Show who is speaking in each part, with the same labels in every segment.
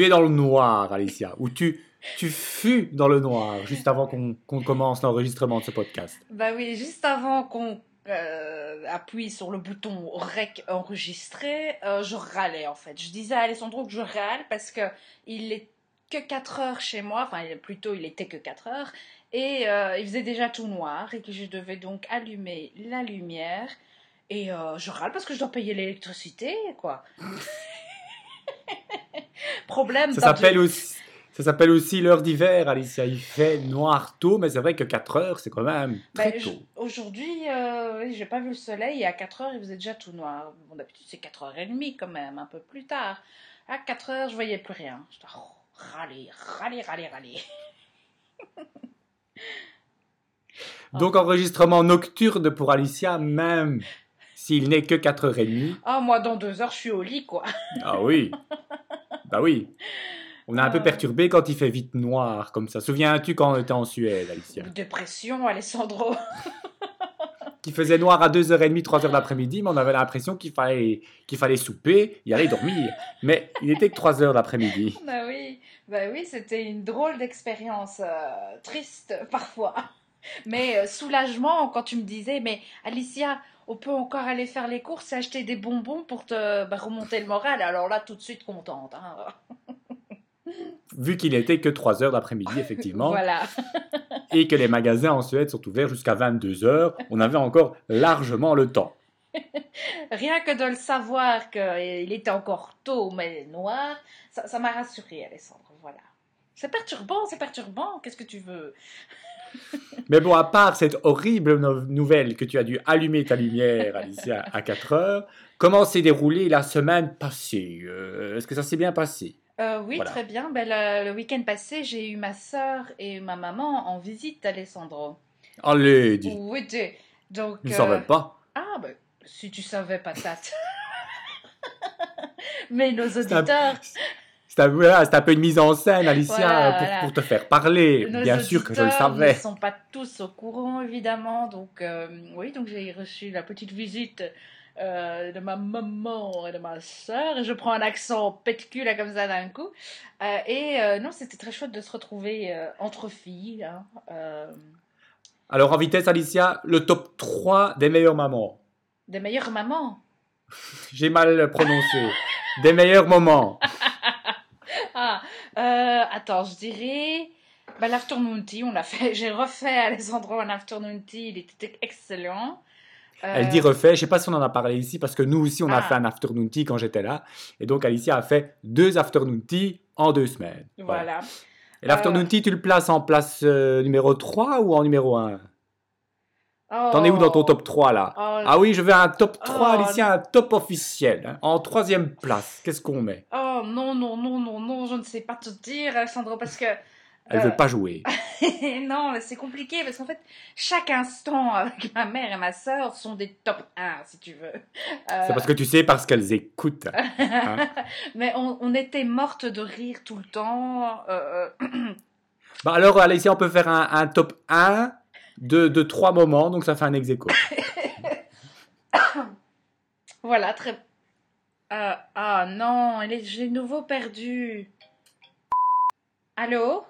Speaker 1: tu es dans le noir, Alicia, ou tu, tu fus dans le noir juste avant qu'on qu'on commence l'enregistrement de ce podcast.
Speaker 2: Bah oui, juste avant qu'on euh, appuie sur le bouton rec enregistrer, euh, je râlais en fait. Je disais à Alessandro que je râle parce que il est que 4 heures chez moi, enfin plutôt il était que 4 heures, et euh, il faisait déjà tout noir et que je devais donc allumer la lumière. Et je râle parce que je dois payer l'électricité, quoi. Problème.
Speaker 1: Ça s'appelle aussi, ça s'appelle aussi l'heure d'hiver, Alicia. Il fait noir tôt, mais c'est vrai que 4 heures, c'est quand même très
Speaker 2: Ben,
Speaker 1: tôt.
Speaker 2: Aujourd'hui, euh, j'ai pas vu le soleil et à 4 heures, il faisait déjà tout noir. Bon, d'habitude, c'est 4h30 quand même, un peu plus tard. À 4 heures, je voyais plus rien. Je oh, râler, râler, râler, râler.
Speaker 1: Donc, enregistrement nocturne pour Alicia, même s'il n'est que 4h30.
Speaker 2: Ah, moi, dans 2 heures, je suis au lit, quoi.
Speaker 1: Ah oui. bah oui. On a un peu
Speaker 2: Euh.
Speaker 1: perturbé quand il fait vite noir, comme ça. Souviens-tu quand on était en Suède, Alicia?
Speaker 2: Dépression, Alessandro.
Speaker 1: Qui faisait noir à 2h30, 3h l'après-midi, mais on avait l'impression qu'il fallait, qu'il fallait souper et aller dormir. Mais il était que 3h l'après-midi.
Speaker 2: bah oui, bah oui, c'était une drôle d'expérience, euh, triste parfois. Mais euh, soulagement quand tu me disais, mais Alicia, on peut encore aller faire les courses et acheter des bonbons pour te bah, remonter le moral. Alors là, tout de suite contente. hein.
Speaker 1: Vu qu'il était que 3h l'après-midi, effectivement,
Speaker 2: Voilà.
Speaker 1: et que les magasins en Suède sont ouverts jusqu'à 22h, on avait encore largement le temps.
Speaker 2: Rien que de le savoir qu'il était encore tôt, mais noir, ça ça m'a rassurée, Alessandre. Voilà. C'est perturbant, c'est perturbant. Qu'est-ce que tu veux?
Speaker 1: Mais bon, à part cette horrible no- nouvelle que tu as dû allumer ta lumière, Alicia, à 4 heures, comment s'est déroulée la semaine passée? Euh, Est-ce que ça s'est bien passé?
Speaker 2: Euh, oui,
Speaker 1: Voilà.
Speaker 2: très bien. Ben, le, le week-end passé, j'ai eu ma sœur et ma maman en visite, Alessandro.
Speaker 1: Allez, dis.
Speaker 2: Oui, t'es- donc.
Speaker 1: Ne
Speaker 2: euh,
Speaker 1: savais pas.
Speaker 2: Ah, ben, si tu savais, patate. Mais nos auditeurs,
Speaker 1: C'est un, peu une mise en scène, Alicia,
Speaker 2: Voilà,
Speaker 1: pour,
Speaker 2: voilà.
Speaker 1: pour te faire parler.
Speaker 2: nos
Speaker 1: Bien sûr que je le savais.
Speaker 2: ne sont pas tous au courant, évidemment. Donc, euh, oui, donc j'ai reçu la petite visite euh, de ma maman et de ma sœur. Je prends un accent pète-cul, là, comme ça, d'un coup. Euh, et non, c'était très chouette de se retrouver entre filles. hein.
Speaker 1: Alors, en vitesse, Alicia, le top 3 des meilleures mamans.
Speaker 2: des meilleures mamans.
Speaker 1: J'ai mal prononcé. des meilleurs moments.
Speaker 2: Euh, attends, je dirais. Bah, l'afternoon tea, on l'a fait. J'ai refait Alessandro un afternoon tea, il était excellent. Euh,
Speaker 1: Elle dit refait. Je sais pas si on en a parlé ici parce que nous aussi, on a
Speaker 2: Ah.
Speaker 1: fait un afternoon tea quand j'étais là. Et donc, Alicia a fait deux afternoon tea en deux semaines.
Speaker 2: Voilà.
Speaker 1: Et l'afternoon
Speaker 2: Euh.
Speaker 1: tea, tu le places en place euh, numéro 3 ou en numéro 1 T'en es où dans ton top 3 là?
Speaker 2: Oh,
Speaker 1: Ah oui, je veux un top 3,
Speaker 2: Oh.
Speaker 1: Alicia, un top officiel. hein. En troisième place, qu'est-ce qu'on met?
Speaker 2: Oh, non, non, non, non, non, je ne sais pas te dire, Alessandro, parce que.
Speaker 1: Elle
Speaker 2: euh,
Speaker 1: veut pas jouer.
Speaker 2: non, c'est compliqué parce qu'en fait, chaque instant avec ma mère et ma sœur sont des top 1, si tu veux. Euh,
Speaker 1: C'est parce que tu sais, parce qu'elles écoutent. Hein.
Speaker 2: mais on, on était mortes de rire tout le temps. euh, euh,
Speaker 1: Bah alors, Alicia, on peut faire un, un top 1 de, de trois moments, donc ça fait un ex aequo.
Speaker 2: Voilà, très. Euh, ah non, j'ai de nouveau perdu. Allô?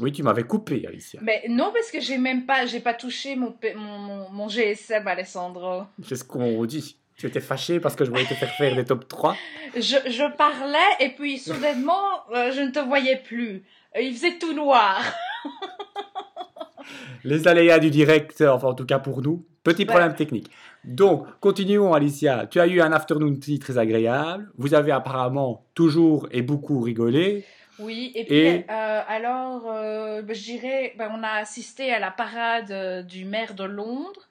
Speaker 1: Oui, tu m'avais coupé, Alicia.
Speaker 2: Mais non, parce que j'ai même pas, j'ai pas touché mon, mon, mon, mon GSM, Alessandro.
Speaker 1: C'est ce qu'on dit. Tu étais fâché parce que je voulais te faire faire des top 3.
Speaker 2: Je, je parlais et puis soudainement, euh, je ne te voyais plus. Euh, Il faisait tout noir.
Speaker 1: Les aléas du direct, enfin en tout cas pour nous. Petit problème technique. Donc, continuons, Alicia. Tu as eu un afternoon tea très agréable. Vous avez apparemment toujours et beaucoup rigolé.
Speaker 2: Oui, et puis
Speaker 1: Et-
Speaker 2: euh, alors, euh, bah, je dirais, bah, on a assisté à la parade euh, du maire de Londres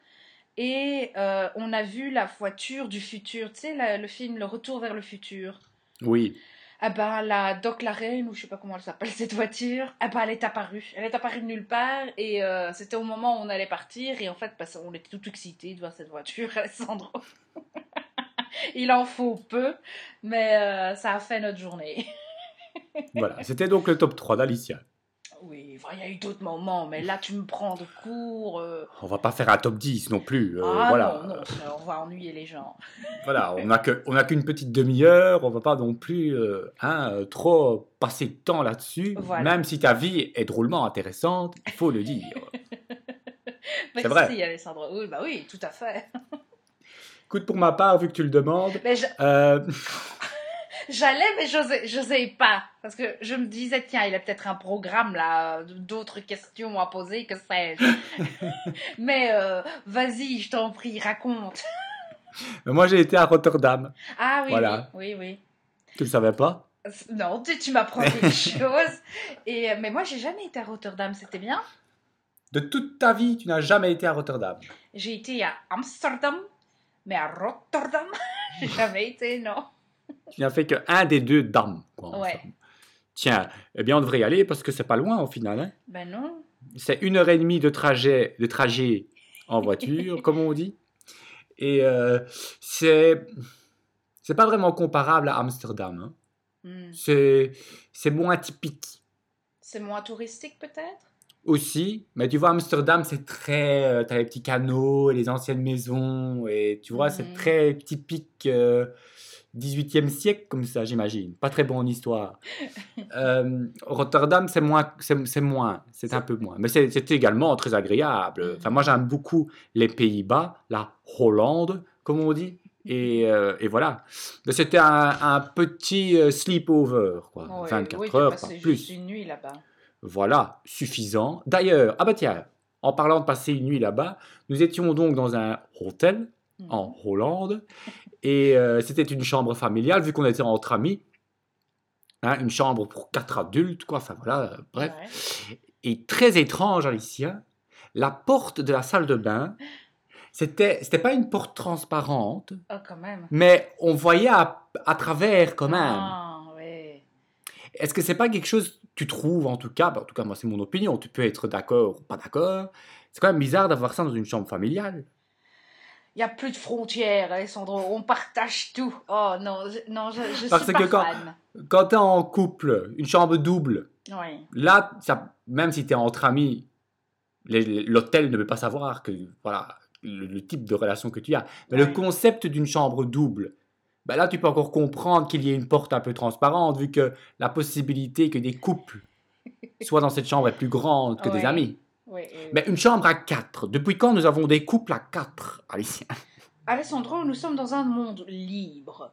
Speaker 2: et euh, on a vu la voiture du futur, tu sais, la- le film Le Retour vers le futur.
Speaker 1: Oui.
Speaker 2: Ah ben, la Doc Laren, ou je sais pas comment elle s'appelle cette voiture, ah ben, elle est apparue. Elle est apparue de nulle part et euh, c'était au moment où on allait partir et en fait, parce on était tout excités de voir cette voiture, Alessandro. Il en faut peu, mais euh, ça a fait notre journée.
Speaker 1: Voilà. C'était donc le top 3 d'Alicia.
Speaker 2: Oui, enfin, il y a eu d'autres moments, mais là, tu me prends de court. euh.
Speaker 1: On va pas faire un top 10 non plus. euh,
Speaker 2: ah
Speaker 1: voilà.
Speaker 2: non, non, on va ennuyer les gens.
Speaker 1: Voilà, on n'a qu'une petite demi-heure, on va pas non plus euh, hein, euh, trop passer de temps là-dessus.
Speaker 2: Voilà.
Speaker 1: Même si ta vie est drôlement intéressante, il faut le dire.
Speaker 2: Merci,
Speaker 1: vrai.
Speaker 2: Alessandro. Oui, bah oui, tout à fait.
Speaker 1: Écoute, pour ma part, vu que tu le demandes,
Speaker 2: Mais je- j'allais, mais j'osais, j'osais pas. Parce que je me disais, tiens, il a peut-être un programme là, d'autres questions à poser, que sais-je. mais euh, vas-y, je t'en prie, raconte.
Speaker 1: moi j'ai été à Rotterdam.
Speaker 2: Ah oui,
Speaker 1: Voilà.
Speaker 2: oui, oui, oui.
Speaker 1: Tu le savais pas?
Speaker 2: Non, tu, tu m'apprends quelque chose. Et, euh, mais moi, j'ai jamais été à Rotterdam, c'était bien?
Speaker 1: De toute ta vie, tu n'as jamais été à Rotterdam.
Speaker 2: J'ai été à Amsterdam, mais à Rotterdam, j'ai jamais été, non.
Speaker 1: Tu n'as fait que un des deux dames. quoi, en. Tiens, eh bien on devrait y aller parce que c'est pas loin au final. hein.
Speaker 2: Ben non.
Speaker 1: C'est une heure et demie de trajet, de trajet en voiture, comme on dit. Et euh, c'est c'est pas vraiment comparable à Amsterdam. hein.
Speaker 2: Hmm.
Speaker 1: C'est c'est moins typique
Speaker 2: C'est moins touristique peut-être?
Speaker 1: Aussi. Mais tu vois, Amsterdam, c'est très. euh, T'as les petits canaux et les anciennes maisons. Et tu vois, c'est
Speaker 2: Mhm.
Speaker 1: très typique euh, 18e siècle, comme ça, j'imagine. Pas très bon en histoire. Euh, Rotterdam, c'est moins. C'est moins. C'est un peu moins. Mais c'est également très agréable. Enfin, moi, j'aime beaucoup les Pays-Bas, la Hollande, comme on dit. Et, euh, et voilà. C'était un, un petit euh, sleepover, quoi.
Speaker 2: Ouais,
Speaker 1: 24
Speaker 2: oui, t'as
Speaker 1: heures, pas
Speaker 2: juste
Speaker 1: plus.
Speaker 2: une nuit là-bas.
Speaker 1: Voilà, suffisant. D'ailleurs, ah bah tiens, en parlant de passer une nuit là-bas, nous étions donc dans un hôtel
Speaker 2: Mhm.
Speaker 1: en Hollande et euh, c'était une chambre familiale vu qu'on était entre amis. Hein, une chambre pour quatre adultes, quoi. Enfin voilà, euh, bref.
Speaker 2: Ouais.
Speaker 1: Et très étrange, Alicia, la porte de la salle de bain, c'était, c'était pas une porte transparente,
Speaker 2: Oh, quand même.
Speaker 1: mais on voyait à, à travers quand même.
Speaker 2: Ah, ouais.
Speaker 1: Est-ce que c'est pas quelque chose, tu trouves en tout cas, bah, en tout cas moi c'est mon opinion, tu peux être d'accord ou pas d'accord, c'est quand même bizarre d'avoir ça dans une chambre familiale.
Speaker 2: Il n'y a plus de frontières, Alessandro. On partage tout. Oh non, je, non, je, je
Speaker 1: Parce
Speaker 2: suis
Speaker 1: que
Speaker 2: pas
Speaker 1: quand-
Speaker 2: fan.
Speaker 1: Quand tu es en couple, une chambre double,
Speaker 2: Oui.
Speaker 1: là, ça, même si tu es entre amis, l'hôtel ne peut pas savoir que voilà le, le type de relation que tu as. Mais le concept d'une chambre double, bah là tu peux encore comprendre qu'il y ait une porte un peu transparente vu que la possibilité que des couples soient dans cette chambre est plus grande que des amis.
Speaker 2: Oui.
Speaker 1: Mais une chambre à quatre. Depuis quand nous avons des couples à quatre, Alicia?
Speaker 2: Alessandro, nous sommes dans un monde libre.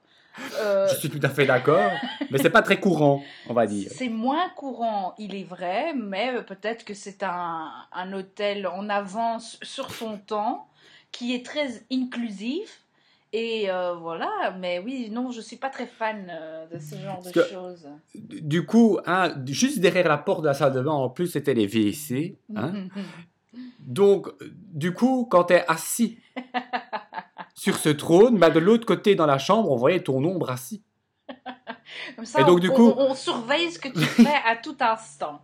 Speaker 2: Euh,
Speaker 1: Je suis tout à fait d'accord, mais c'est pas très courant, on va dire.
Speaker 2: C'est moins courant, il est vrai, mais euh, peut-être que c'est un, un hôtel en avance sur son temps, qui est très inclusif. Et euh, voilà, mais oui, non, je suis pas très fan euh, de ce genre de
Speaker 1: Parce
Speaker 2: choses.
Speaker 1: Du coup, hein, juste derrière la porte de la salle de bain, en plus, c'était les WC. Hein. Donc, du coup, quand tu es assis sur ce trône, bah, de l'autre côté dans la chambre, on voyait ton ombre assis.
Speaker 2: Comme ça,
Speaker 1: Et donc,
Speaker 2: on,
Speaker 1: du coup-
Speaker 2: on, on surveille ce que tu fais à tout instant.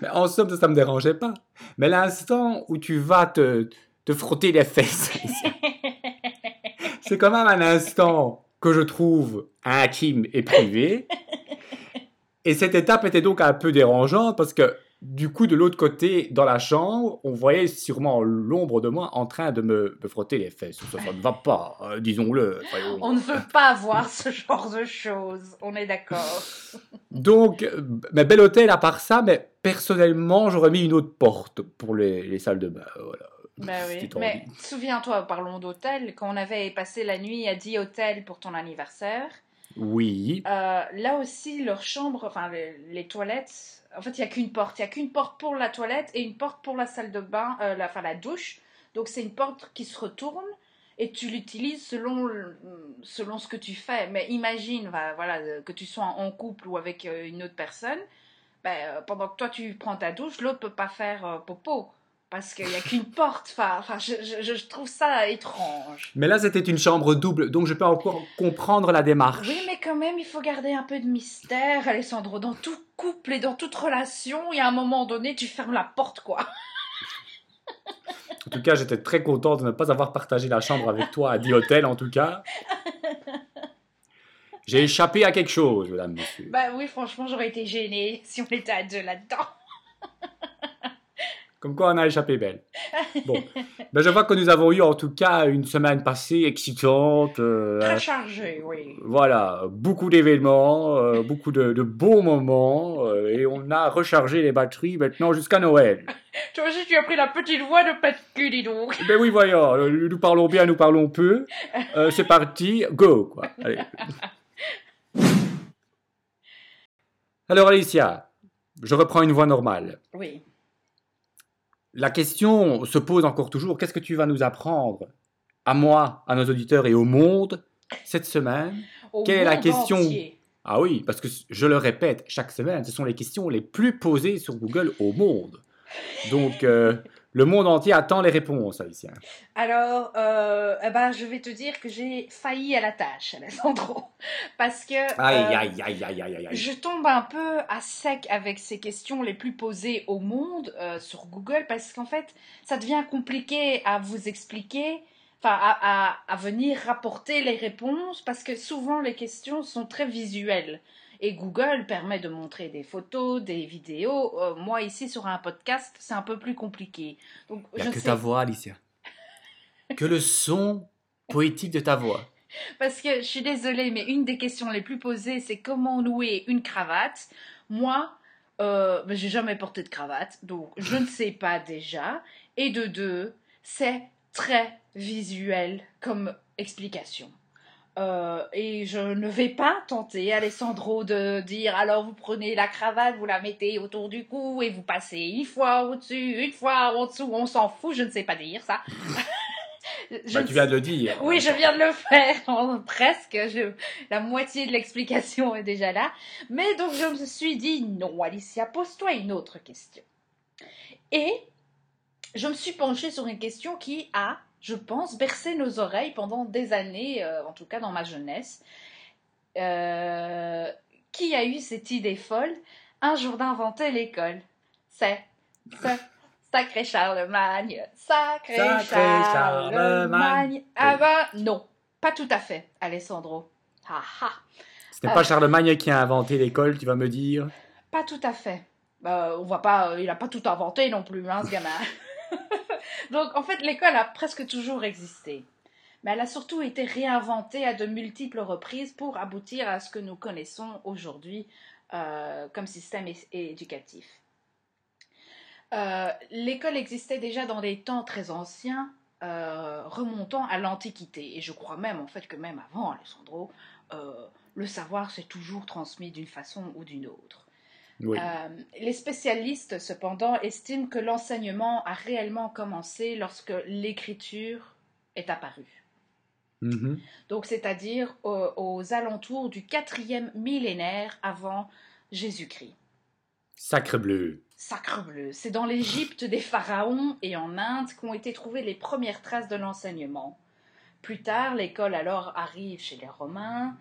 Speaker 1: Mais en somme, ça, ça me dérangeait pas. Mais l'instant où tu vas te, te frotter les fesses, c'est quand même un instant que je trouve intime et privé. Et cette étape était donc un peu dérangeante parce que du coup, de l'autre côté, dans la chambre, on voyait sûrement l'ombre de moi en train de me, me frotter les fesses. Ça, ça ne va pas, euh, disons-le.
Speaker 2: On ne veut pas voir ce genre de choses, on est d'accord.
Speaker 1: Donc, mais bel hôtel à part ça, mais personnellement, j'aurais mis une autre porte pour les, les salles de bain. Voilà.
Speaker 2: Bah oui. Mais souviens-toi, parlons d'hôtel, quand on avait passé la nuit à 10 hôtels pour ton anniversaire,
Speaker 1: Oui.
Speaker 2: euh, là aussi, leur chambre, enfin les, les toilettes, en fait, il n'y a qu'une porte. Il n'y a qu'une porte pour la toilette et une porte pour la salle de bain, euh, la, enfin la douche. Donc c'est une porte qui se retourne et tu l'utilises selon, selon ce que tu fais. Mais imagine, voilà, que tu sois en couple ou avec euh, une autre personne, ben, pendant que toi tu prends ta douche, l'autre peut pas faire euh, popo. Parce qu'il n'y a qu'une porte. Enfin, je, je- je trouve ça étrange.
Speaker 1: Mais là, c'était une chambre double, donc je peux encore comprendre la démarche.
Speaker 2: Oui, mais quand même, il faut garder un peu de mystère, Alessandro. Dans tout couple et dans toute relation, il y a un moment donné, tu fermes la porte, quoi.
Speaker 1: En tout cas, j'étais très content de ne pas avoir partagé la chambre avec toi à 10 hôtels, en tout cas. J'ai échappé à quelque chose, mesdames, messieurs.
Speaker 2: Bah oui, franchement, j'aurais été gênée si on était à deux là-dedans.
Speaker 1: Comme quoi, on a échappé belle. Bon, ben, je vois que nous avons eu en tout cas une semaine passée excitante. euh,
Speaker 2: Très chargé, oui.
Speaker 1: voilà, beaucoup d'événements, euh, beaucoup de, de beaux moments, euh, et on a rechargé les batteries maintenant jusqu'à Noël.
Speaker 2: Toi aussi, tu as pris la petite voix de cul, dis donc.
Speaker 1: Ben oui, voyons, euh, nous parlons bien, nous parlons peu. C'est parti, go, quoi. Allez. Alors, Alicia, je reprends une voix normale.
Speaker 2: Oui.
Speaker 1: La question se pose encore toujours, qu'est-ce que tu vas nous apprendre à moi, à nos auditeurs et au monde cette semaine?
Speaker 2: Au
Speaker 1: Quelle est la question?
Speaker 2: entier.
Speaker 1: Ah oui, parce que je le répète chaque semaine, ce sont les questions les plus posées sur Google au monde. Donc, euh, le monde entier attend les réponses, Alicia.
Speaker 2: Alors, euh, eh ben, je vais te dire que j'ai failli à la tâche, Alessandro. Parce que
Speaker 1: Aïe,
Speaker 2: euh,
Speaker 1: aïe, aïe, aïe, aïe, aïe, aïe.
Speaker 2: je tombe un peu à sec avec ces questions les plus posées au monde euh, sur Google parce qu'en fait, ça devient compliqué à vous expliquer, enfin, à, à, à venir rapporter les réponses parce que souvent les questions sont très visuelles. Et Google permet de montrer des photos, des vidéos. Euh, moi, ici, sur un podcast, c'est un peu plus compliqué. Donc,
Speaker 1: Il n'y
Speaker 2: je
Speaker 1: a que
Speaker 2: sais
Speaker 1: ta voix, Alicia. Que le son poétique de ta voix.
Speaker 2: Parce que je suis désolée, mais une des questions les plus posées, c'est comment nouer une cravate. Moi, euh, ben, j'ai jamais porté de cravate, donc je ne sais pas déjà. Et de deux, c'est très visuel comme explication. Euh, et je ne vais pas tenter, Alessandro, de dire alors vous prenez la cravate, vous la mettez autour du cou et vous passez une fois au-dessus, une fois en dessous, on s'en fout, je ne sais pas dire ça. Je
Speaker 1: Bah, tu viens de le dire.
Speaker 2: oui, je viens de le faire, presque. Je- la moitié de l'explication est déjà là. Mais donc je me suis dit, non, Alicia, pose-toi une autre question. Et je me suis penchée sur une question qui a, je pense, bercé nos oreilles pendant des années, euh, en tout cas dans ma jeunesse. Euh, qui a eu cette idée folle? Un jour d'inventer l'école C'est ce sacré Charlemagne, sacré,
Speaker 1: Sacré
Speaker 2: Charlemagne.
Speaker 1: Charlemagne.
Speaker 2: Ah ben non, pas tout à fait, Alessandro. Ah ah,
Speaker 1: Ce n'est pas Charlemagne qui a inventé l'école, tu vas me dire?
Speaker 2: pas tout à fait. Euh, on voit pas, euh, il a pas tout inventé non plus, hein, ce gamin. Donc en fait, l'école a presque toujours existé. Mais elle a surtout été réinventée à de multiples reprises pour aboutir à ce que nous connaissons aujourd'hui euh, comme système éducatif. Euh, L'école existait déjà dans des temps très anciens, euh, remontant à l'Antiquité. Et je crois même, en fait, que même avant, Alessandro, le savoir s'est toujours transmis d'une façon ou d'une autre.
Speaker 1: Oui.
Speaker 2: Euh, les spécialistes, cependant, estiment que l'enseignement a réellement commencé lorsque l'écriture est apparue.
Speaker 1: Mhm.
Speaker 2: Donc, c'est-à-dire aux, aux alentours du quatrième millénaire avant Jésus-Christ.
Speaker 1: Sacre bleu.
Speaker 2: Sacre bleu, c'est dans l'Égypte des pharaons et en Inde qu'ont été trouvées les premières traces de l'enseignement. Plus tard, l'école alors arrive chez les Romains.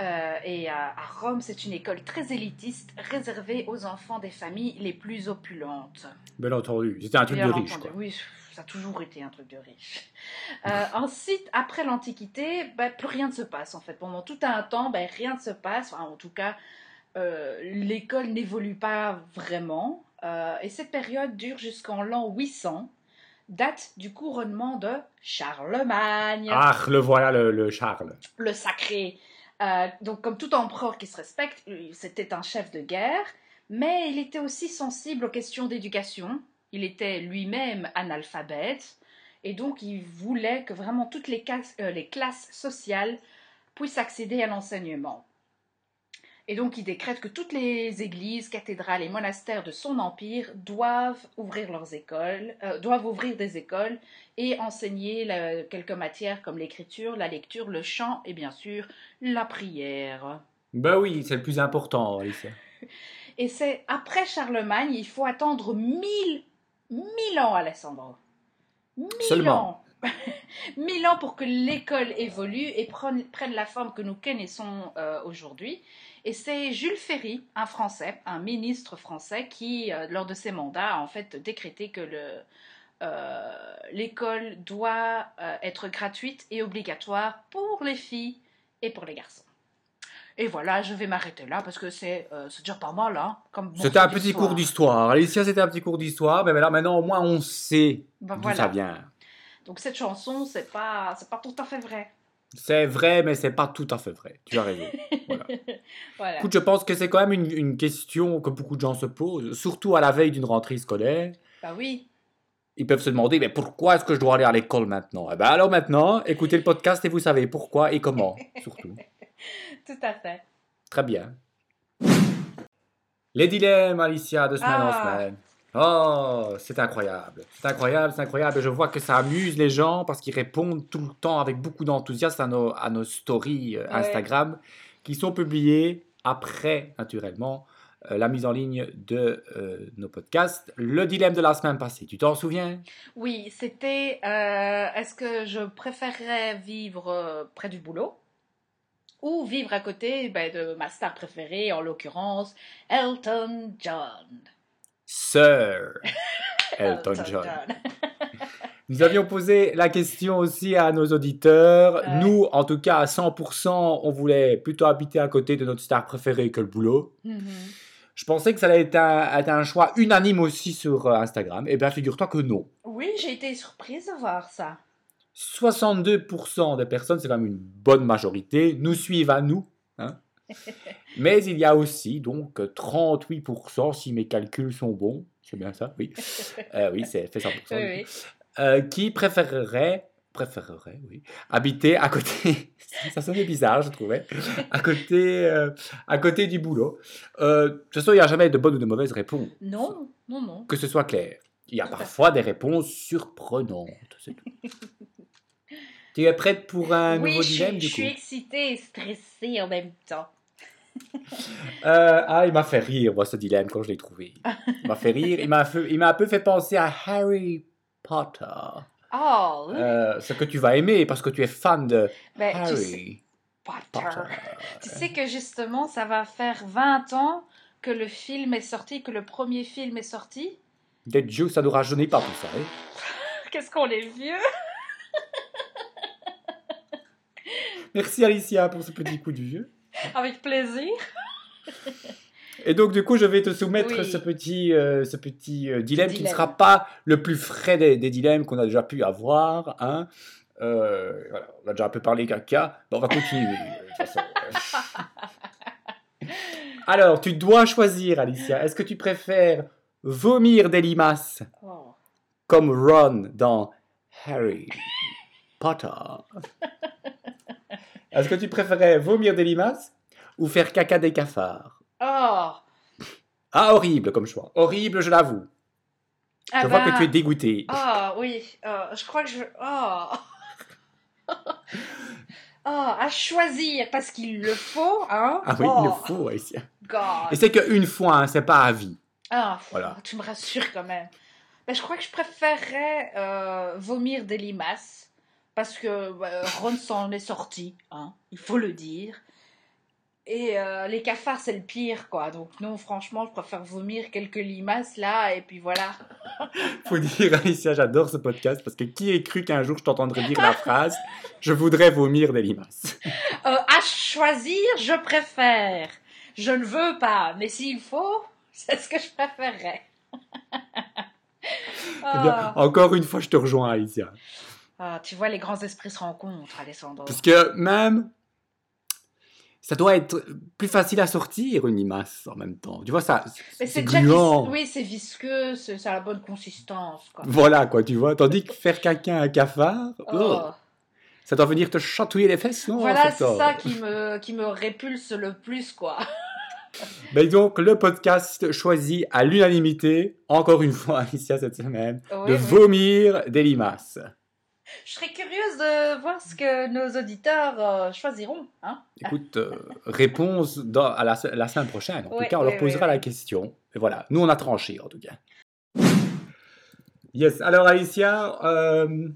Speaker 2: Euh, et à, à Rome, c'est une école très élitiste réservée aux enfants des familles les plus opulentes.
Speaker 1: Bien entendu. C'était un truc
Speaker 2: Bien
Speaker 1: de riche, quoi.
Speaker 2: Oui, ça a toujours été un truc de riche. Euh, ensuite, après l'Antiquité, ben, plus rien ne se passe en fait. Pendant tout un temps, ben, rien ne se passe. Enfin, en tout cas, euh, l'école n'évolue pas vraiment. Et cette période dure jusqu'en l'an 800, date du couronnement de Charlemagne
Speaker 1: Ah, le voilà, le, le Charles.
Speaker 2: le sacré. Euh, donc, comme tout empereur qui se respecte, c'était un chef de guerre, mais il était aussi sensible aux questions d'éducation. Il était lui-même analphabète, et donc il voulait que vraiment toutes les, euh, les classes sociales puissent accéder à l'enseignement. Et donc il décrète que toutes les églises, cathédrales et monastères de son empire doivent ouvrir leurs écoles, euh, doivent ouvrir des écoles et enseigner la- quelques matières comme l'écriture, la lecture, le chant et bien sûr la prière.
Speaker 1: Ben oui, c'est le plus important, Alicia.
Speaker 2: Et c'est après Charlemagne, il faut attendre mille, mille ans, Alessandro. Mille
Speaker 1: Seulement.
Speaker 2: ans. mille ans pour que l'école évolue et prenne, prenne la forme que nous connaissons euh, aujourd'hui. Et c'est Jules Ferry, un Français, un ministre français, qui, euh, lors de ses mandats, a en fait décrété que le, euh, l'école doit euh, être gratuite et obligatoire pour les filles et pour les garçons. Et voilà, je vais m'arrêter là parce que c'est euh, c'est déjà pas mal, hein. comme
Speaker 1: C'était un petit cours d'histoire. Alicia, c'était un petit cours d'histoire. Mais là, maintenant, au moins, on sait
Speaker 2: Ben
Speaker 1: d'où
Speaker 2: voilà.
Speaker 1: ça vient.
Speaker 2: Donc cette chanson, c'est pas, c'est pas tout à fait vrai.
Speaker 1: C'est vrai, mais c'est pas tout à fait vrai. Tu as raison.
Speaker 2: Voilà.
Speaker 1: Écoute, je pense que c'est quand même une, une question que beaucoup de gens se posent, surtout à la veille d'une rentrée scolaire.
Speaker 2: Bah oui.
Speaker 1: Ils peuvent se demander, mais pourquoi est-ce que je dois aller à l'école maintenant? Eh ben alors maintenant, écoutez le podcast et vous savez pourquoi et comment, surtout.
Speaker 2: Tout à fait.
Speaker 1: Très bien. Les dilemmes, Alicia, de semaine en
Speaker 2: Ah.
Speaker 1: semaine. Oh, c'est incroyable. C'est incroyable, c'est incroyable. Et je vois que ça amuse les gens parce qu'ils répondent tout le temps avec beaucoup d'enthousiasme à nos, à nos stories euh, Instagram qui sont publiées après, naturellement, euh, la mise en ligne de euh, nos podcasts. Le dilemme de la semaine passée, tu t'en souviens?
Speaker 2: Oui, c'était euh, est-ce que je préférerais vivre près du boulot ou vivre à côté ben, de ma star préférée, en l'occurrence Elton John?
Speaker 1: Sir Elton John. Nous avions posé la question aussi à nos auditeurs.
Speaker 2: Ouais.
Speaker 1: Nous, en tout cas, à 100%, on voulait plutôt habiter à côté de notre star préférée que le boulot.
Speaker 2: Mhm.
Speaker 1: Je pensais que ça allait être un, être un choix unanime aussi sur euh, Instagram. Eh bien, figure-toi que non.
Speaker 2: Oui, j'ai été surprise de voir ça.
Speaker 1: 62% des personnes, c'est quand même une bonne majorité, nous suivent à nous. hein. Mais il y a aussi donc 38%, si mes calculs sont bons, c'est bien ça, oui. Euh, oui, c'est fait 100%.
Speaker 2: Oui, oui.
Speaker 1: euh, qui préférerait, préférerait, oui, habiter à côté. ça sonnait bizarre, je trouvais. À côté, euh, à côté du boulot. Euh, de toute façon, il n'y a jamais de bonnes ou de mauvaises réponses.
Speaker 2: Non, non, non.
Speaker 1: Que ce soit clair. Il y a
Speaker 2: Tout
Speaker 1: parfois des réponses surprenantes. c'est tout. tu es prête pour un
Speaker 2: oui,
Speaker 1: nouveau
Speaker 2: je,
Speaker 1: dilemme, du
Speaker 2: je
Speaker 1: coup?
Speaker 2: suis excitée et stressée en même temps.
Speaker 1: Euh, Ah, il m'a fait rire, moi, ce dilemme, quand je l'ai trouvé. Il m'a fait rire. Il m'a fait- il m'a un peu fait penser à Harry Potter.
Speaker 2: Oh, oui.
Speaker 1: Euh, ce que tu vas aimer parce que tu es fan de
Speaker 2: Ben, tu sais,
Speaker 1: Harry
Speaker 2: Potter.
Speaker 1: Potter.
Speaker 2: Tu sais que justement, ça va faire 20 ans que le film est sorti, que le premier film est sorti.
Speaker 1: Des Dieu, ça nous rajeunit pas tout ça. hein.
Speaker 2: Qu'est-ce qu'on est vieux
Speaker 1: Merci Alicia pour ce petit coup de vieux.
Speaker 2: Avec plaisir.
Speaker 1: Et donc, du coup, je vais te soumettre
Speaker 2: Oui.
Speaker 1: ce petit, euh, ce petit euh, dilemme, qui ne sera pas le plus frais des, des dilemmes qu'on a déjà pu avoir. Hein. Euh, voilà, on a déjà un peu parlé caca. Bon, on va continuer. de toute façon. Alors, tu dois choisir, Alicia. Est-ce que tu préfères vomir des limaces
Speaker 2: Oh.
Speaker 1: comme Ron dans Harry Potter? Est-ce que tu préférais vomir des limaces ou faire caca des cafards?
Speaker 2: Oh.
Speaker 1: Ah, horrible comme choix. Horrible, je l'avoue.
Speaker 2: Ah
Speaker 1: je vois
Speaker 2: bah,
Speaker 1: que tu es dégoûté.
Speaker 2: Ah oui, euh, je crois que je... Oh. oh, à choisir parce qu'il le faut, hein
Speaker 1: Ah oui,
Speaker 2: oh,
Speaker 1: il le faut, Alicia.
Speaker 2: God.
Speaker 1: Et c'est qu'une fois, hein, c'est pas à vie.
Speaker 2: Ah,
Speaker 1: Voilà.
Speaker 2: tu me rassures quand même. Ben, je crois que je préférerais euh, vomir des limaces parce que euh, Ron s'en est sorti, hein, il faut le dire. Et euh, les cafards, c'est le pire, quoi. Donc non, franchement, je préfère vomir quelques limaces là, et puis voilà.
Speaker 1: Faut dire, Alicia, j'adore ce podcast parce que qui ait cru qu'un jour je t'entendrais dire la phrase Je voudrais vomir des limaces
Speaker 2: Euh, à choisir, je préfère. Je ne veux pas, mais s'il faut, c'est ce que je préférerais.
Speaker 1: Eh bien, encore une fois, je te rejoins, Alicia.
Speaker 2: Ah, tu vois, les grands esprits se rencontrent, Alessandro.
Speaker 1: Parce que même, ça doit être plus facile à sortir une limace en même temps. Tu vois, ça,
Speaker 2: Mais
Speaker 1: c'est gluant.
Speaker 2: vis- Oui, c'est visqueux, ça a la bonne consistance, quoi.
Speaker 1: Voilà, quoi, tu vois. Tandis que faire à un cafard,
Speaker 2: Oh.
Speaker 1: oh, ça doit venir te chatouiller les fesses, non
Speaker 2: Voilà, c'est ça qui me, qui me répulse le plus, quoi.
Speaker 1: Mais donc, le podcast choisi à l'unanimité, encore une fois, Alicia, cette semaine,
Speaker 2: Oui,
Speaker 1: de
Speaker 2: oui.
Speaker 1: vomir des limaces.
Speaker 2: Je serais curieuse de voir ce que nos auditeurs euh, choisiront, hein.
Speaker 1: Écoute, euh, réponse dans- à la, la semaine prochaine. En
Speaker 2: Ouais,
Speaker 1: tout cas, on
Speaker 2: ouais,
Speaker 1: leur posera
Speaker 2: ouais,
Speaker 1: la question. Et voilà, nous, on a tranché, en tout cas. Yes, alors Alicia, euh,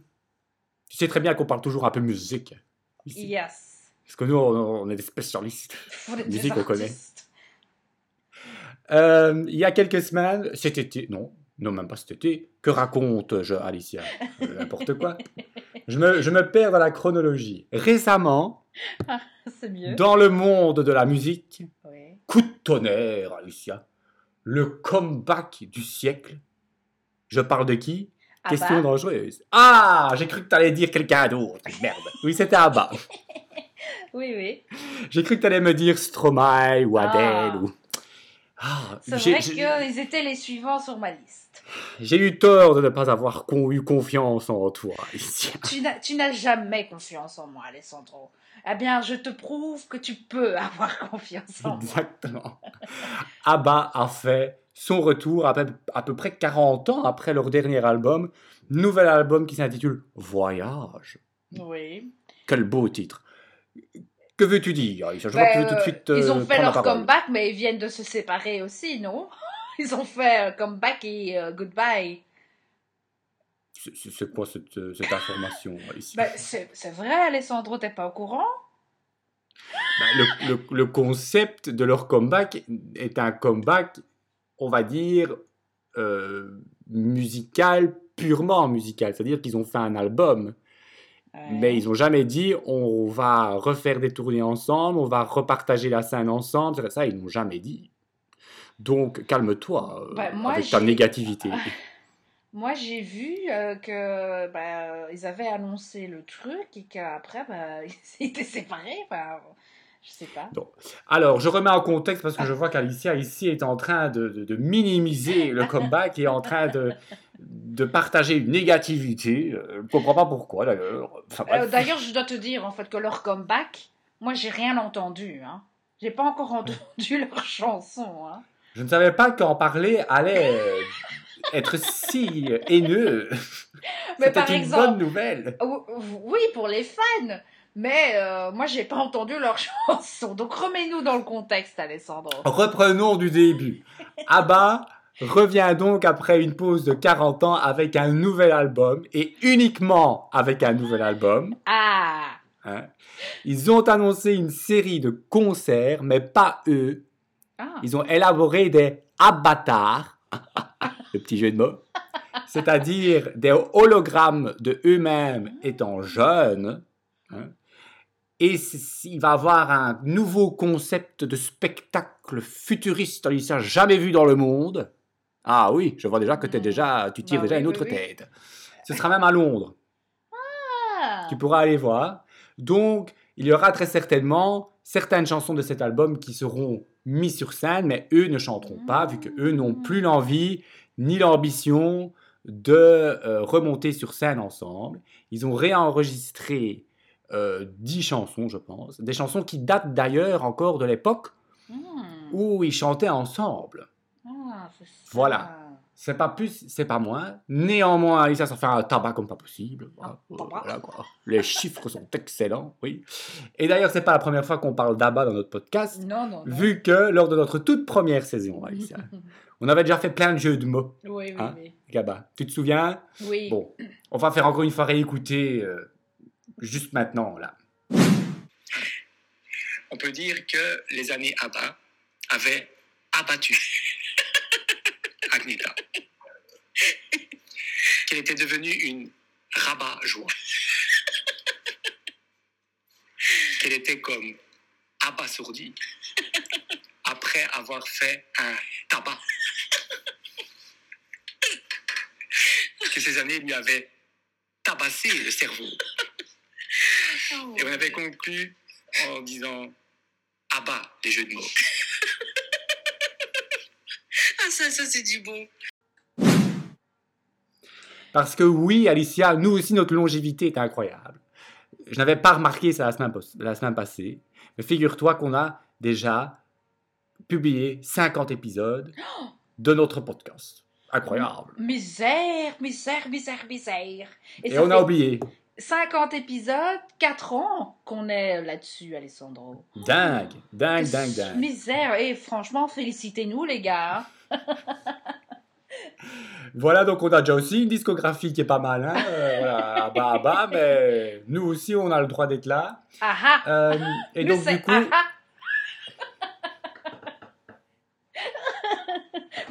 Speaker 1: tu sais très bien qu'on parle toujours un peu musique. Ici.
Speaker 2: Yes.
Speaker 1: Parce que nous, on, on est des spécialistes.
Speaker 2: Faut des
Speaker 1: Musique, on connaît. il y a quelques semaines, cet été, non, Non, même pas cet été. Que raconte-je, Alicia? Euh, N'importe quoi. Je me, je me perds dans la chronologie. Récemment,
Speaker 2: mieux.
Speaker 1: dans le monde de la musique,
Speaker 2: Oui.
Speaker 1: coup de tonnerre, Alicia. Le comeback du siècle. Je parle de qui?
Speaker 2: Ah
Speaker 1: Question
Speaker 2: bah,
Speaker 1: dangereuse. Ah, j'ai cru que t'allais dire quelqu'un d'autre. Merde. Oui, c'était Abba.
Speaker 2: Oui, oui.
Speaker 1: J'ai cru que t'allais me dire Stromae ou
Speaker 2: Ah.
Speaker 1: Adele ou... Ah,
Speaker 2: C'est vrai qu'ils étaient les suivants sur ma liste.
Speaker 1: J'ai eu tort de ne pas avoir con- eu confiance en toi, Alicia.
Speaker 2: Tu n'as, jamais confiance en moi, Alessandro. Eh bien, je te prouve que tu peux avoir confiance en moi.
Speaker 1: Exactement. Abba a fait son retour à peu, à peu près 40 ans après leur dernier album. Nouvel album qui s'intitule Voyage.
Speaker 2: Oui.
Speaker 1: Quel beau titre. Que veux-tu dire? Alicia Je
Speaker 2: Ben,
Speaker 1: vois que tu veux tout de
Speaker 2: euh,
Speaker 1: suite
Speaker 2: ils
Speaker 1: euh,
Speaker 2: ont fait
Speaker 1: prendre la
Speaker 2: leur comeback, mais ils viennent de se séparer aussi, non? Ils ont fait euh, comeback et euh, goodbye.
Speaker 1: C'est- quoi cette, euh, cette information, Alicia
Speaker 2: Ben, c'est, vrai, Alessandro, t'es pas au courant?
Speaker 1: Ben, le, le- le concept de leur comeback est un comeback, on va dire, euh, musical, purement musical. C'est-à-dire qu'ils ont fait un album, mais ils n'ont jamais dit on va refaire des tournées ensemble, on va repartager la scène ensemble. Ça, ils n'ont jamais dit. Donc, calme-toi euh,
Speaker 2: moi,
Speaker 1: avec ta négativité.
Speaker 2: Moi, j'ai vu euh, que ils avaient annoncé le truc et qu'après, ben, ils étaient séparés. Ben, je sais pas.
Speaker 1: Alors, je remets en contexte parce que je vois qu'Alicia ici est en train de, de- de minimiser le comeback et en train de, de partager une négativité. Euh, Je ne comprends pas pourquoi d'ailleurs. Enfin.
Speaker 2: Euh, D'ailleurs, je dois te dire en fait que leur comeback, moi, j'ai rien entendu. Hein. J'ai pas encore entendu leur chanson. Hein.
Speaker 1: Je ne savais pas qu'en parler allait être si haineux.
Speaker 2: Mais par
Speaker 1: une
Speaker 2: exemple,
Speaker 1: bonne nouvelle.
Speaker 2: ou- oui, pour les fans. Mais euh, moi, j'ai pas entendu leur chanson. Donc, remets-nous dans le contexte, Alessandro.
Speaker 1: Reprenons du début. Abba revient donc après une pause de 40 ans avec un nouvel album et uniquement avec un nouvel album.
Speaker 2: Ah
Speaker 1: hein. Ils ont annoncé une série de concerts, mais pas eux.
Speaker 2: Ah
Speaker 1: Ils ont élaboré des avatars, le petit jeu de mots, c'est-à-dire des hologrammes de eux-mêmes étant jeunes. hein. Et il va avoir un nouveau concept de spectacle futuriste, Alicia, jamais vu dans le monde. Ah oui, je vois déjà que
Speaker 2: Mm.
Speaker 1: déjà, tu tires
Speaker 2: Bah
Speaker 1: déjà
Speaker 2: oui,
Speaker 1: une autre
Speaker 2: oui.
Speaker 1: tête. Ce sera même à Londres.
Speaker 2: Ah.
Speaker 1: Tu pourras aller voir. Donc, il y aura très certainement certaines chansons de cet album qui seront mises sur scène, mais eux ne chanteront pas, vu que eux n'ont plus l'envie ni l'ambition de euh, remonter sur scène ensemble. Ils ont réenregistré euh, 10 chansons, je pense. Des chansons qui datent d'ailleurs encore de l'époque
Speaker 2: Hmm.
Speaker 1: où ils chantaient ensemble.
Speaker 2: Ah.
Speaker 1: Voilà. C'est pas plus, c'est pas moins. Néanmoins, Alicia s'en fait un tabac comme pas possible. Voilà,
Speaker 2: tabac.
Speaker 1: Voilà, quoi. Les chiffres sont excellents, oui. Et d'ailleurs, c'est pas la première fois qu'on parle d'ABBA dans notre podcast,
Speaker 2: Non, non, non.
Speaker 1: vu que lors de notre toute première saison, Alicia, on avait déjà fait plein de jeux de mots,
Speaker 2: Oui, oui,
Speaker 1: Hein
Speaker 2: oui.
Speaker 1: Gaba. Tu te souviens?
Speaker 2: Oui.
Speaker 1: Bon, on va faire encore une fois réécouter euh, juste maintenant, là.
Speaker 3: on peut dire que les années ABBA avaient abattu Agneta. Qu'elle était devenue une rabat-joie. Qu'elle était comme abasourdie après avoir fait un tabac. Que ces années lui avaient tabassé le cerveau. Et on avait conclu en disant abat les jeux de mots.
Speaker 4: Ça, ça, c'est du bon.
Speaker 1: Parce que oui, Alicia, nous aussi, notre longévité est incroyable. Je n'avais pas remarqué ça la semaine, pos- la semaine passée, mais figure-toi qu'on a déjà publié 50 épisodes de notre podcast. Incroyable.
Speaker 2: Misère, misère, misère, misère.
Speaker 1: Et,
Speaker 2: ça
Speaker 1: on a oublié.
Speaker 2: 50 épisodes, 4 ans qu'on est là-dessus, Alessandro.
Speaker 1: Dingue, dingue, dingue, dingue.
Speaker 2: Misère. Et franchement, félicitez-nous, les gars.
Speaker 1: Voilà, donc on a déjà aussi une discographie qui est pas mal. Hein euh, voilà, à bas, à bas, mais nous aussi, on a le droit d'être là.
Speaker 2: Ah ah.
Speaker 1: Euh, et donc, du coup,
Speaker 2: ah ah.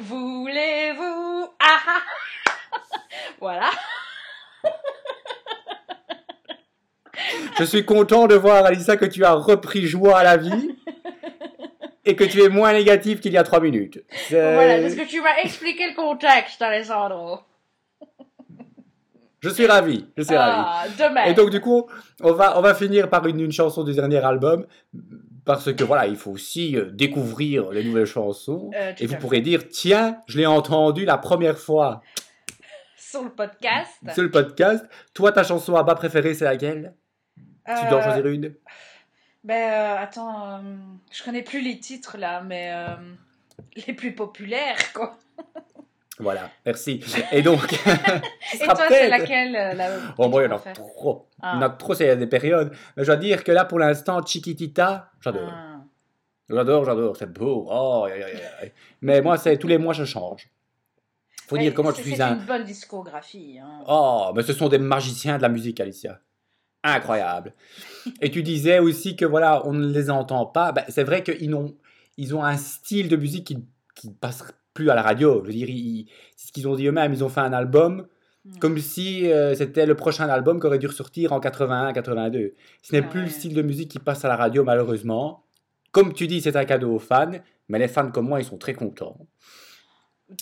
Speaker 2: Voulez-vous ah Voilà.
Speaker 1: Je suis content de voir, Alicia, que tu as repris joie à la vie et que tu es moins négatif qu'il y a trois minutes. C'est-
Speaker 2: Voilà, parce que tu m'as expliqué le contexte, Alessandro.
Speaker 1: Je suis ravi, je suis ravi.
Speaker 2: Ah, demain.
Speaker 1: Et donc, du coup, on va, on va finir par une, une chanson du dernier album. Parce que voilà, il faut aussi euh, découvrir les nouvelles chansons.
Speaker 2: Euh,
Speaker 1: et vous
Speaker 2: fait.
Speaker 1: pourrez dire, tiens, je l'ai entendu la première fois
Speaker 2: Sur le podcast.
Speaker 1: sur le podcast. Toi, ta chanson à bas préférée, c'est laquelle? Tu dois en
Speaker 2: Euh,
Speaker 1: choisir une
Speaker 2: Ben, euh, attends, euh, je connais plus les titres là, mais euh, les plus populaires, quoi.
Speaker 1: Voilà, merci. Et donc,
Speaker 2: Et toi, c'est laquelle la
Speaker 1: Oh, moi, il y en a trop.
Speaker 2: Ah.
Speaker 1: Il y en a trop, c'est des périodes. Mais je dois dire que là, pour l'instant, Chiquitita, j'adore.
Speaker 2: Ah.
Speaker 1: J'adore, j'adore, c'est beau. Oh. Mais moi, c'est tous les mois, je change. Faut
Speaker 2: Ouais,
Speaker 1: dire comment je
Speaker 2: c'est-
Speaker 1: suis
Speaker 2: C'est
Speaker 1: un.
Speaker 2: une bonne discographie. hein.
Speaker 1: Oh, mais ce sont des magiciens de la musique, Alicia. Incroyable. Et tu disais aussi que voilà, on ne les entend pas. Ben, c'est vrai qu'ils ont, ils ont un style de musique qui ne passe plus à la radio. Je veux dire, c'est ce qu'ils ont dit eux-mêmes. Ils ont fait un album
Speaker 2: Mm.
Speaker 1: comme si euh, c'était le prochain album qui aurait dû ressortir en 81-82. Ce n'est plus le style de musique qui passe à la radio, malheureusement. Comme tu dis, c'est un cadeau aux fans, mais les fans comme moi, ils sont très contents.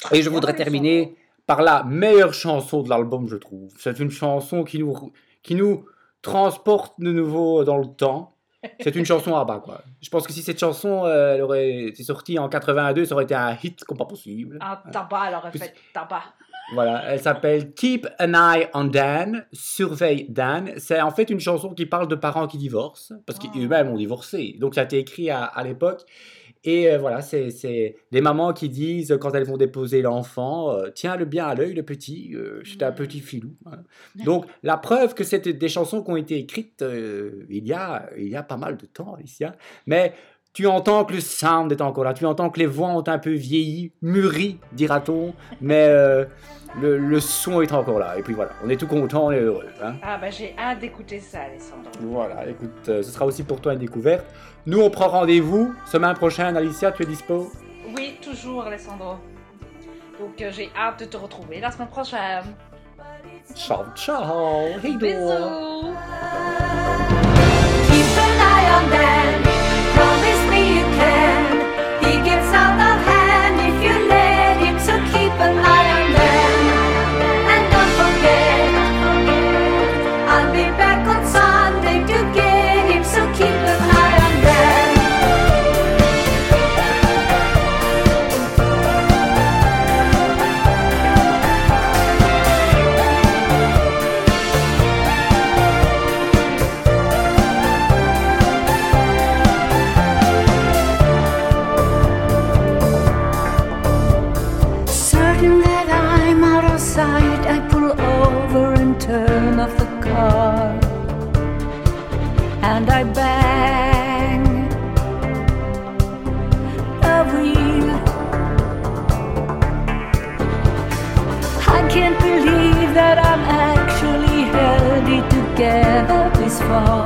Speaker 2: Très
Speaker 1: Et je voudrais terminer par la meilleure chanson de l'album, je trouve. C'est une chanson qui nous, qui nous transporte de nouveau dans le temps. C'est une chanson à bas, quoi. Je pense que si cette chanson euh, elle aurait été sortie en 82, ça aurait été un hit comme pas possible.
Speaker 2: Un tabac, elle aurait fait tabac.
Speaker 1: Voilà, elle s'appelle Keep an Eye on Dan, Surveille Dan. C'est en fait une chanson qui parle de parents qui divorcent, parce
Speaker 2: Oh.
Speaker 1: qu'eux-mêmes ont divorcé. Donc ça a été écrit à, à l'époque. Et euh, voilà, c'est des mamans qui disent, quand elles vont déposer l'enfant, euh, tiens-le bien à l'œil, le petit, euh, c'est un petit filou. hein. Donc la preuve que c'est des chansons qui ont été écrites euh, il, y a, il y a pas mal de temps, Alicia. Mais tu entends que le sound est encore là, tu entends que les voix ont un peu vieilli, mûri, dira-t-on, mais euh, le, le son est encore là. Et puis voilà, on est tout content, on est heureux. hein.
Speaker 2: Ah bah j'ai hâte d'écouter ça, Alessandro.
Speaker 1: Voilà, écoute, euh, ce sera aussi pour toi une découverte. Nous, on prend rendez-vous semaine prochaine. Alicia, tu es dispo?
Speaker 2: Oui, toujours, Alessandro. Donc euh, j'ai hâte de te retrouver la semaine prochaine.
Speaker 1: Ciao, ciao
Speaker 2: Bisous
Speaker 5: fall.